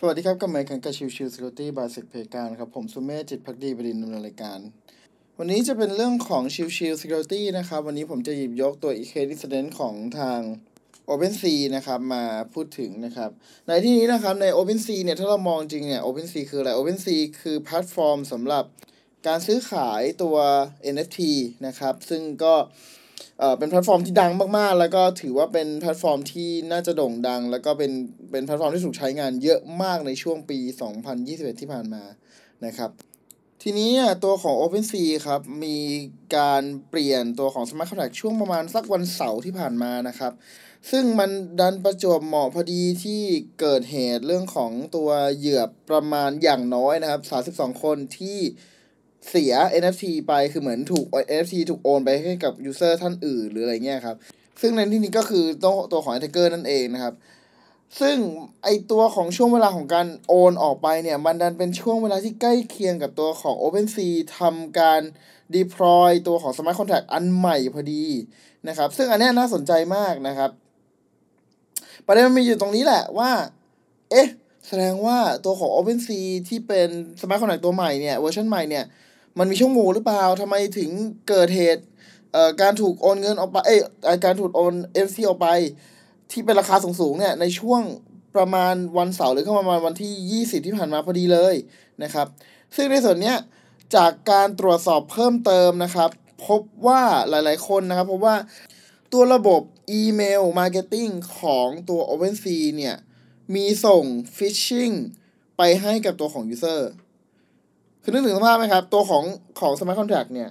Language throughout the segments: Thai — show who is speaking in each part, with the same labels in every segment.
Speaker 1: สวัสดีครับกับแมคันกับ Chill Chill Security by SECPlayground ครับ ผมสุเมธจิตภักดีบดินทร์ดำเนินรายการ วันนี้จะเป็นเรื่องของ Chill Chill Security นะครับ วันนี้ผมจะหยิบยกตัว incident ของทาง OpenSea นะครับมาพูดถึงนะครับ ในที่นี้นะครับใน OpenSea เนี่ย ถ้าเรามองจริงเนี่ย OpenSea คืออะไร OpenSea คือแพลตฟอร์มสำหรับการซื้อขายตัว NFT นะครับ ซึ่งก็ เอ่อเป็นแพลตฟอร์มที่ดังมากๆ แล้วก็ถือว่าเป็นแพลตฟอร์มที่น่าจะโด่งดัง แล้วก็เป็นเป็นแพลตฟอร์มที่ถูกใช้งานเยอะมากในช่วงปี 2021 ที่ผ่านมานะครับทีนี้อะตัวของ OpenSea ครับมีการเปลี่ยนตัวของ Smart Contract ช่วงประมาณสักวันเสาร์ที่ผ่านมานะครับ ซึ่งมันดันประจวบเหมาะพอดีที่เกิดเหตุเรื่องของตัวเหยื่อประมาณอย่างน้อยนะครับ 32 คนที่ เสีย NFT ไปคือเหมือนถูก NFT ถูกโอนไปให้กับ user ท่านอื่นหรืออะไรเงี้ยครับ ซึ่งในที่นี้ก็คือตัวตัวของ attacker นั่นเองนะครับ ซึ่งไอตัวของช่วงเวลาของการโอนออกไปเนี่ย มันดันเป็นช่วงเวลาที่ใกล้เคียงกับตัวของ OpenSea ทำการ deploy ตัวของ Smart Contract อันใหม่พอดีนะครับ ซึ่งอันนี้น่าสนใจมากนะครับ ประเด็นมันมีอยู่ตรงนี้แหละว่า เอ๊ะแสดงว่าตัวของ OpenSea ที่เป็น Smart Contract ตัวใหม่เนี่ยเวอร์ชันใหม่เนี่ย มันมีช่องโหว่หรือเปล่าทำไมถึงเกิดเหตุเอ่อการถูกโอนเงินออกไปเอ้ยเอ่อการถูกโอน NFT ออกไป ที่เป็นราคาสูงๆเนี่ยในช่วงประมาณวันเสาร์หรือก็ประมาณวันที่ 20 ที่ผ่านมาพอดีเลยนะครับ ซึ่งในส่วนเนี้ยจากการตรวจสอบเพิ่มเติมนะครับ พบว่าหลาย ๆ คนนะครับพบว่าตัวระบบ email marketing ของตัว OpenSea เนี่ย มีส่ง phishing ไปให้กับตัวของ User คือนึกถึงสภาพไหมครับ ตัวของของ Smart Contract เนี่ย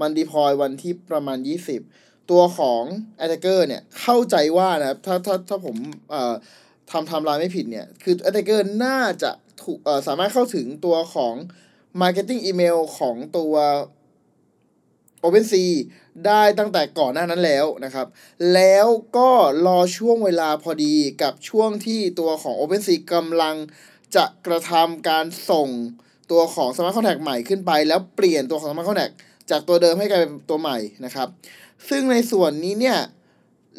Speaker 1: มัน deploy วันที่ประมาณ 20 ตัวของ attacker เนี่ย เข้าใจว่านะครับถ้าถ้าถ้าผมเอ่อทำทำลายไม่ผิดเนี่ย คือ attacker น่าจะถูกเอ่อสามารถเข้าถึงตัวของ marketing email ของตัว OpenSea ได้ตั้งแต่ก่อนหน้านั้นแล้วนะครับ แล้วก็รอช่วงเวลาพอดีกับช่วงที่ตัวของ OpenSea กำลังจะกระทำการส่ง ตัวของ Smart Contract ใหม่ขึ้นไป แล้วเปลี่ยนตัวของ Smart Contract จากตัวเดิมให้กลายเป็นตัวใหม่นะครับ ซึ่งในส่วนนี้เนี่ย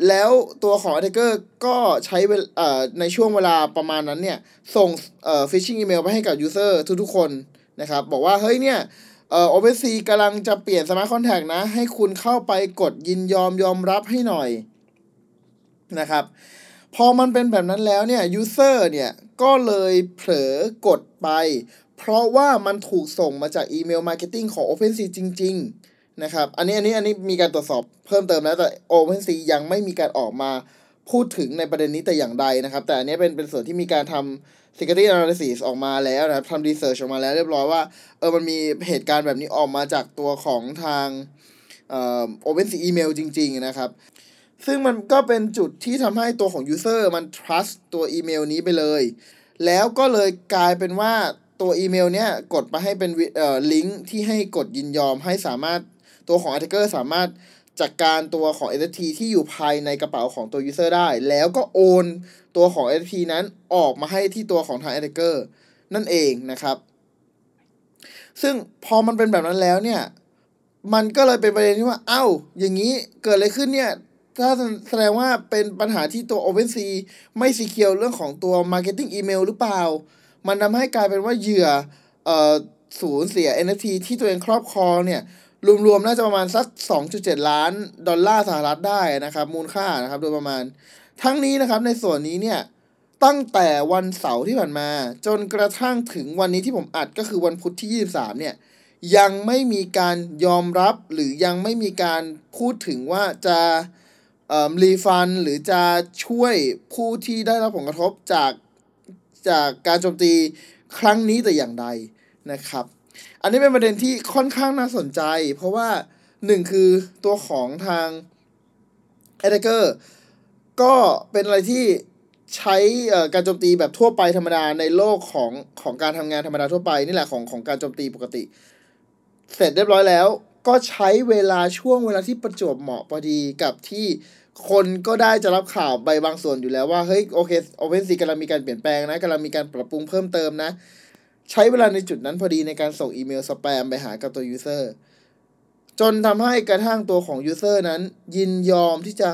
Speaker 1: แล้วตัวของ Attacker ก็ใช้เอ่อในช่วงเวลาประมาณนั้นเนี่ย ส่งเอ่อ phishing email ไปให้กับ user ทุกๆ คนนะครับ บอกว่า เฮ้ยเนี่ยเอ่อ OpenC กำลังจะเปลี่ยน Smart Contact นะ ให้คุณเข้าไปกดยินยอมยอมรับให้หน่อยนะครับ พอมันเป็นแบบนั้นแล้วเนี่ย user เนี่ย ก็เลยเผลอกดไป เพราะว่ามันถูกส่งมาจาก email marketing ของ OpenSea จริง ๆ นะครับ อันนี้อันนี้อันนี้มีการตรวจสอบเพิ่มเติมแล้วแต่ OpenSea ยังไม่มีการออกมาพูดถึงในประเด็นนี้แต่อย่างใดนะครับ แต่อันนี้เป็นเป็นส่วนที่มีการทำ security analysis ออกมาแล้วนะครับทำ research ออกมาแล้วเรียบร้อยว่าเออมันมีเหตุการณ์แบบนี้ออกมาจากตัวของทางเอ่อ OpenSea email จริง ๆ นะครับ ซึ่งมันก็เป็นจุดที่ทำให้ตัวของ user มัน trust ตัวอีเมลนี้ไปเลย แล้วก็เลยกลายเป็นว่า ตัวอีเมลเนี้ยกดไปให้เป็นเอ่อลิงก์ที่ให้กดยินยอมให้สามารถตัวของ attacker สามารถจัดการตัวของ NFT ที่อยู่ภายในกระเป๋าของตัว user ได้ แล้วก็โอนตัวของ NFT นั้นออกมาให้ที่ตัวของทาง attacker นั่นเองนะครับ ซึ่งพอมันเป็นแบบนั้นแล้วเนี่ย มันก็เลยเป็นประเด็นที่ว่า เอ้า อย่างนี้เกิดอะไรขึ้นเนี่ย ถ้าแสดงว่าเป็นปัญหาที่ตัว OpenSea ไม่สีเคียวเรื่องของตัว Marketing Email หรือเปล่า มันทำให้กลายเป็นว่าเหยื่ออสูญเสีย NFT ที่ตัวเองครอบครองเนี่ยรวมๆ น่าจะประมาณสัก 2.7 ล้านดอลลาร์สหรัฐได้นะครับ มูลค่านะครับโดยประมาณ ทั้งนี้นะครับในส่วนนี้เนี่ยตั้งแต่วันเสาร์ที่ผ่านมา จนกระทั่งถึงวันนี้ที่ผมอัดก็คือวันพุธที่ 23 เนี่ยยังไม่มีการยอมรับหรือยังไม่มีการพูดถึงว่าจะรีฟันหรือจะช่วยผู้ที่ได้รับผลกระทบจาก จากการโจมตีครั้งนี้แต่อย่างใดนะครับ อันนี้เป็นประเด็นที่ค่อนข้างน่าสนใจ เพราะว่าหนึ่งคือตัวของทาง attacker ก็เป็นอะไรที่ใช้การโจมตีแบบทั่วไปธรรมดาในโลกของของการทำงานธรรมดาทั่วไปนี่แหละของของการโจมตีปกติ เสร็จเรียบร้อยแล้ว ก็ใช้เวลาช่วงเวลาที่ประจวบเหมาะพอดีกับที่ คนก็ได้จะรับข่าวใบบางส่วนอยู่แล้วว่าเฮ้ยโอเค OpenSea กำลังมีการเปลี่ยนแปลงนะกำลังมีการปรับปรุงเพิ่มเติมนะ ใช้เวลาในจุดนั้นพอดีในการส่งอีเมลสแปมไปหากับตัว user จนทำให้กระทั่งตัวของ user นั้น ยินยอมที่จะ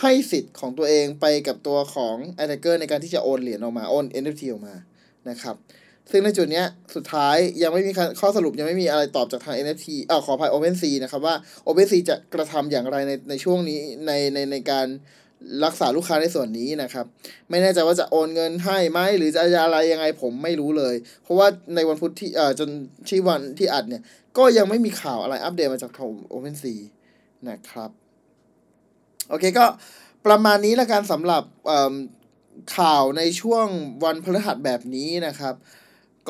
Speaker 1: ให้สิทธิ์ของตัวเองไปกับตัวของ attacker ในการที่จะโอนเหรียญออกมา โอน NFT ออกมานะครับ ซึ่งในจุดเนี้ยสุดท้ายยังไม่มีข้อสรุปยังไม่มีอะไรตอบจากทาง NFT เอ่อขออภัย OpenSea นะครับว่า OpenSea จะกระทำอย่างไรในในช่วงนี้ในในในการรักษาลูกค้าในส่วนนี้นะครับ ไม่แน่ใจว่าจะโอนเงินให้ไหมหรือจะอะไรยังไงผมไม่รู้เลย เพราะว่าในวันพุธที่เอ่อจนที่วันที่อัดเนี่ย ก็ยังไม่มีข่าวอะไรอัปเดตมาจากทาง OpenSea นะครับ โอเคก็ประมาณนี้ละกันสำหรับข่าวในช่วงวันพฤหัสแบบนี้นะครับ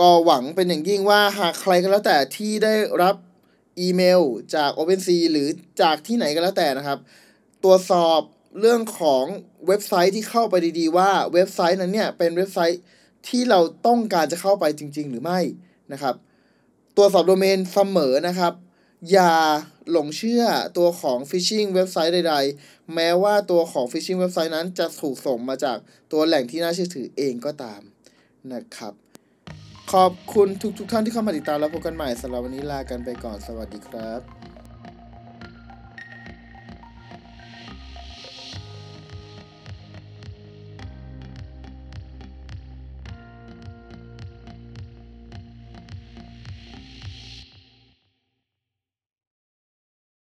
Speaker 1: ก็หวังเป็นอย่างยิ่งว่าหากใครก็แล้วแต่ที่ได้รับอีเมลจาก OpenSea หรือจากที่ไหนก็แล้วแต่นะครับ ตรวจสอบเรื่องของเว็บไซต์ที่เข้าไปดีๆ ว่าเว็บไซต์นั้นเนี่ยเป็นเว็บไซต์ที่เราต้องการจะเข้าไปจริง ๆ หรือไม่นะครับ ตรวจสอบโดเมนเสมอนะครับ อย่าหลงเชื่อตัวของ phishing เว็บไซต์ใด ๆ แม้ว่าตัวของ phishing เว็บไซต์นั้นจะถูกส่งมาจากตัวแหล่งที่น่าเชื่อถือเองก็ตามนะครับ ขอบคุณทุกๆทท่านที่เข้ามาติดตามแล้วพบกันใหม่สำหรับวันนี้ลากันไปก่อนสวัสดีครับ